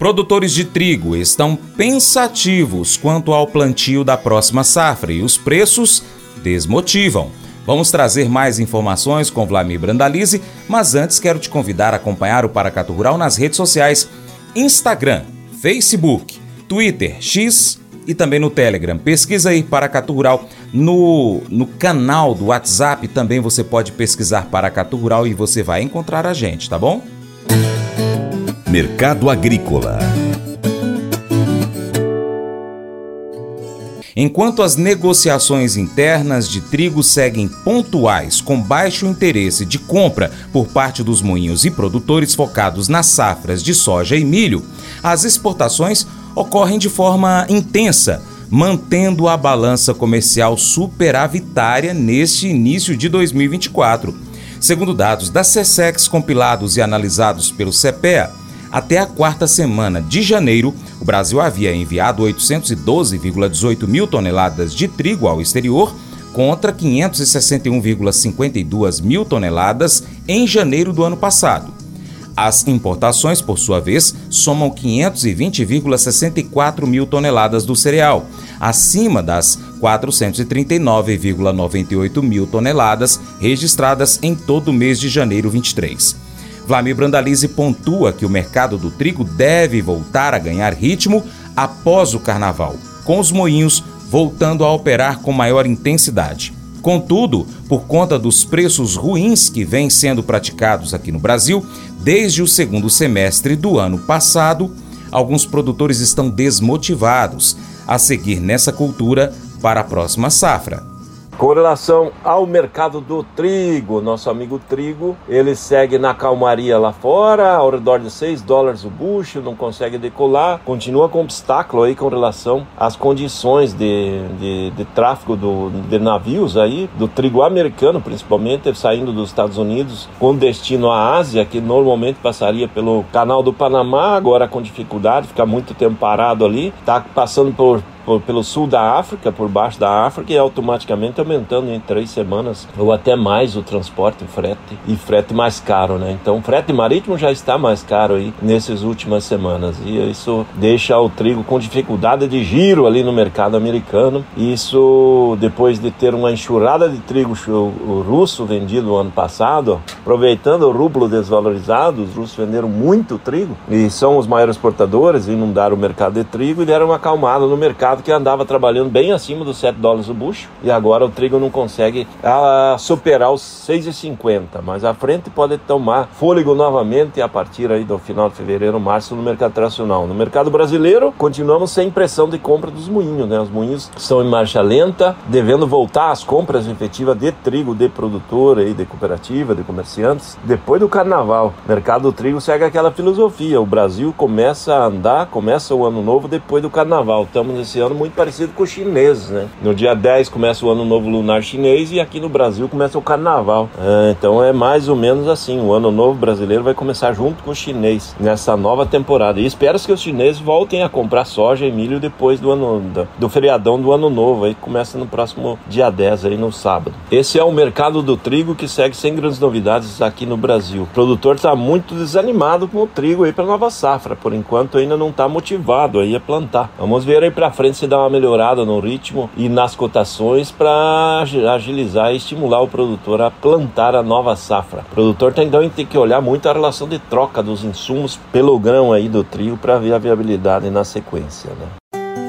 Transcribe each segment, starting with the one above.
Produtores de trigo estão pensativos quanto ao plantio da próxima safra e os preços desmotivam. Vamos trazer mais informações com Vlamir Brandalize, mas antes quero te convidar a acompanhar o Paracato Rural nas redes sociais: Instagram, Facebook, Twitter, X e também no Telegram. Pesquisa aí Paracatu Rural no, no canal do WhatsApp. Também você pode pesquisar Paracatu Rural e você vai encontrar a gente, tá bom? Mercado Agrícola. Enquanto as negociações internas de trigo seguem pontuais, com baixo interesse de compra por parte dos moinhos e produtores focados nas safras de soja e milho, as exportações ocorrem de forma intensa, mantendo a balança comercial superavitária neste início de 2024. Segundo dados da SESEX compilados e analisados pelo CPEA, até a quarta semana de janeiro, o Brasil havia enviado 812,18 mil toneladas de trigo ao exterior, contra 561,52 mil toneladas em janeiro do ano passado. As importações, por sua vez, somam 520,64 mil toneladas do cereal, acima das 439,98 mil toneladas registradas em todo o mês de janeiro 23. Vlamir Brandalize pontua que o mercado do trigo deve voltar a ganhar ritmo após o carnaval, com os moinhos voltando a operar com maior intensidade. Contudo, por conta dos preços ruins que vêm sendo praticados aqui no Brasil desde o segundo semestre do ano passado, alguns produtores estão desmotivados a seguir nessa cultura para a próxima safra. Com relação ao mercado do trigo, nosso amigo trigo, ele segue na calmaria lá fora, ao redor de 6 dólares o bucho, não consegue decolar, continua com obstáculo aí com relação às condições de, de, de tráfego do, de navios aí, do trigo americano principalmente, saindo dos Estados Unidos com destino à Ásia, que normalmente passaria pelo canal do Panamá, agora com dificuldade, fica muito tempo parado ali, está passando por por, pelo sul da África, por baixo da África, e automaticamente aumentando em três semanas ou até mais o transporte, frete e frete mais caro, né? Então, frete marítimo já está mais caro aí nessas últimas semanas e isso deixa o trigo com dificuldade de giro ali no mercado americano. Isso depois de ter uma enxurrada de trigo russo vendido no ano passado, aproveitando o rublo desvalorizado, os russos venderam muito trigo e são os maiores exportadores, inundaram o mercado de trigo e deram uma acalmada no mercado que andava trabalhando bem acima dos 7 dólares o bucho e agora o trigo não consegue ah, superar os 6,50, mas a frente pode tomar fôlego novamente a partir aí do final de fevereiro, março no mercado internacional. No mercado brasileiro, continuamos sem pressão de compra dos moinhos, né? Os moinhos estão em marcha lenta, devendo voltar às compras efetivas de trigo de produtora e de cooperativa, de comerciantes, depois do carnaval. O mercado do trigo segue aquela filosofia, o Brasil começa a andar, começa o ano novo depois do carnaval. Estamos nesse ano muito parecido com os chineses, né? No dia 10 começa o ano novo lunar chinês e aqui no Brasil começa o carnaval. É, então é mais ou menos assim, o ano novo brasileiro vai começar junto com o chinês nessa nova temporada. E espero que os chineses voltem a comprar soja e milho depois do ano do feriadão do ano novo, aí começa no próximo dia 10 aí no sábado. Esse é o mercado do trigo que segue sem grandes novidades aqui no Brasil. O produtor está muito desanimado com o trigo aí para nova safra, por enquanto ainda não está motivado aí a plantar. Vamos ver aí para frente se dar uma melhorada no ritmo e nas cotações para agilizar e estimular o produtor a plantar a nova safra. O produtor tem, então tem que olhar muito a relação de troca dos insumos pelo grão aí do trio para ver a viabilidade na sequência, né?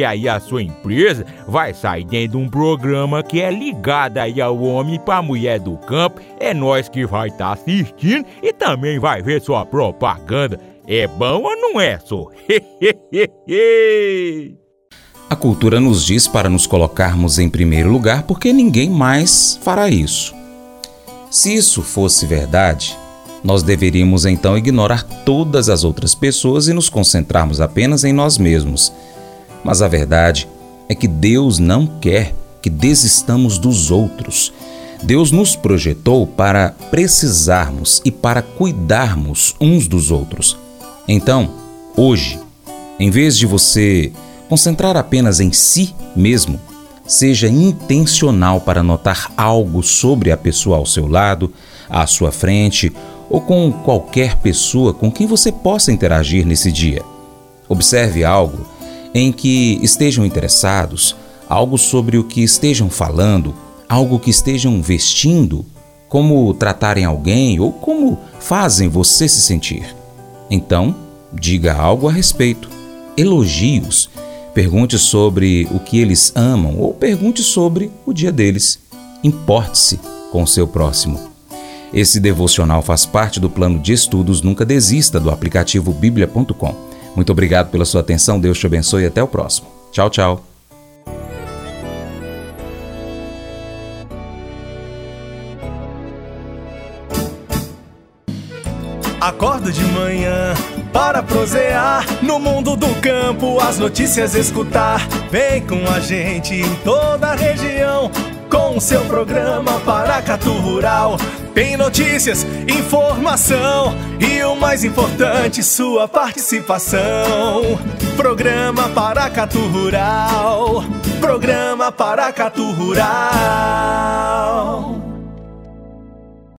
porque aí a sua empresa vai sair dentro de um programa que é ligado aí ao homem para mulher do campo. É nós que vai estar tá assistindo e também vai ver sua propaganda. É bom ou não é, só? A cultura nos diz para nos colocarmos em primeiro lugar porque ninguém mais fará isso. Se isso fosse verdade, Nós deveríamos então ignorar todas as outras pessoas e nos concentrarmos apenas em nós mesmos. Mas a verdade é que Deus não quer que desistamos dos outros. Deus nos projetou para precisarmos e para cuidarmos uns dos outros. Então, hoje, em vez de você concentrar apenas em si mesmo, seja intencional para notar algo sobre a pessoa ao seu lado, à sua frente ou com qualquer pessoa com quem você possa interagir nesse dia. Observe algo em que estejam interessados, algo sobre o que estejam falando, algo que estejam vestindo, como tratarem alguém ou como fazem você se sentir. Então, diga algo a respeito. Elogios. Pergunte sobre o que eles amam ou pergunte sobre o dia deles. Importe-se com o seu próximo. Esse devocional faz parte do plano de estudos Nunca Desista do aplicativo bíblia.com. Muito obrigado pela sua atenção, Deus te abençoe e até o próximo. Tchau, tchau. Acordo de manhã para prosear no mundo do campo, as notícias escutar. Vem com a gente em toda a região com o seu programa Paracatu Rural. Tem notícias, informação e o mais importante, sua participação. Programa Paracatu Rural. Programa Paracatu Rural.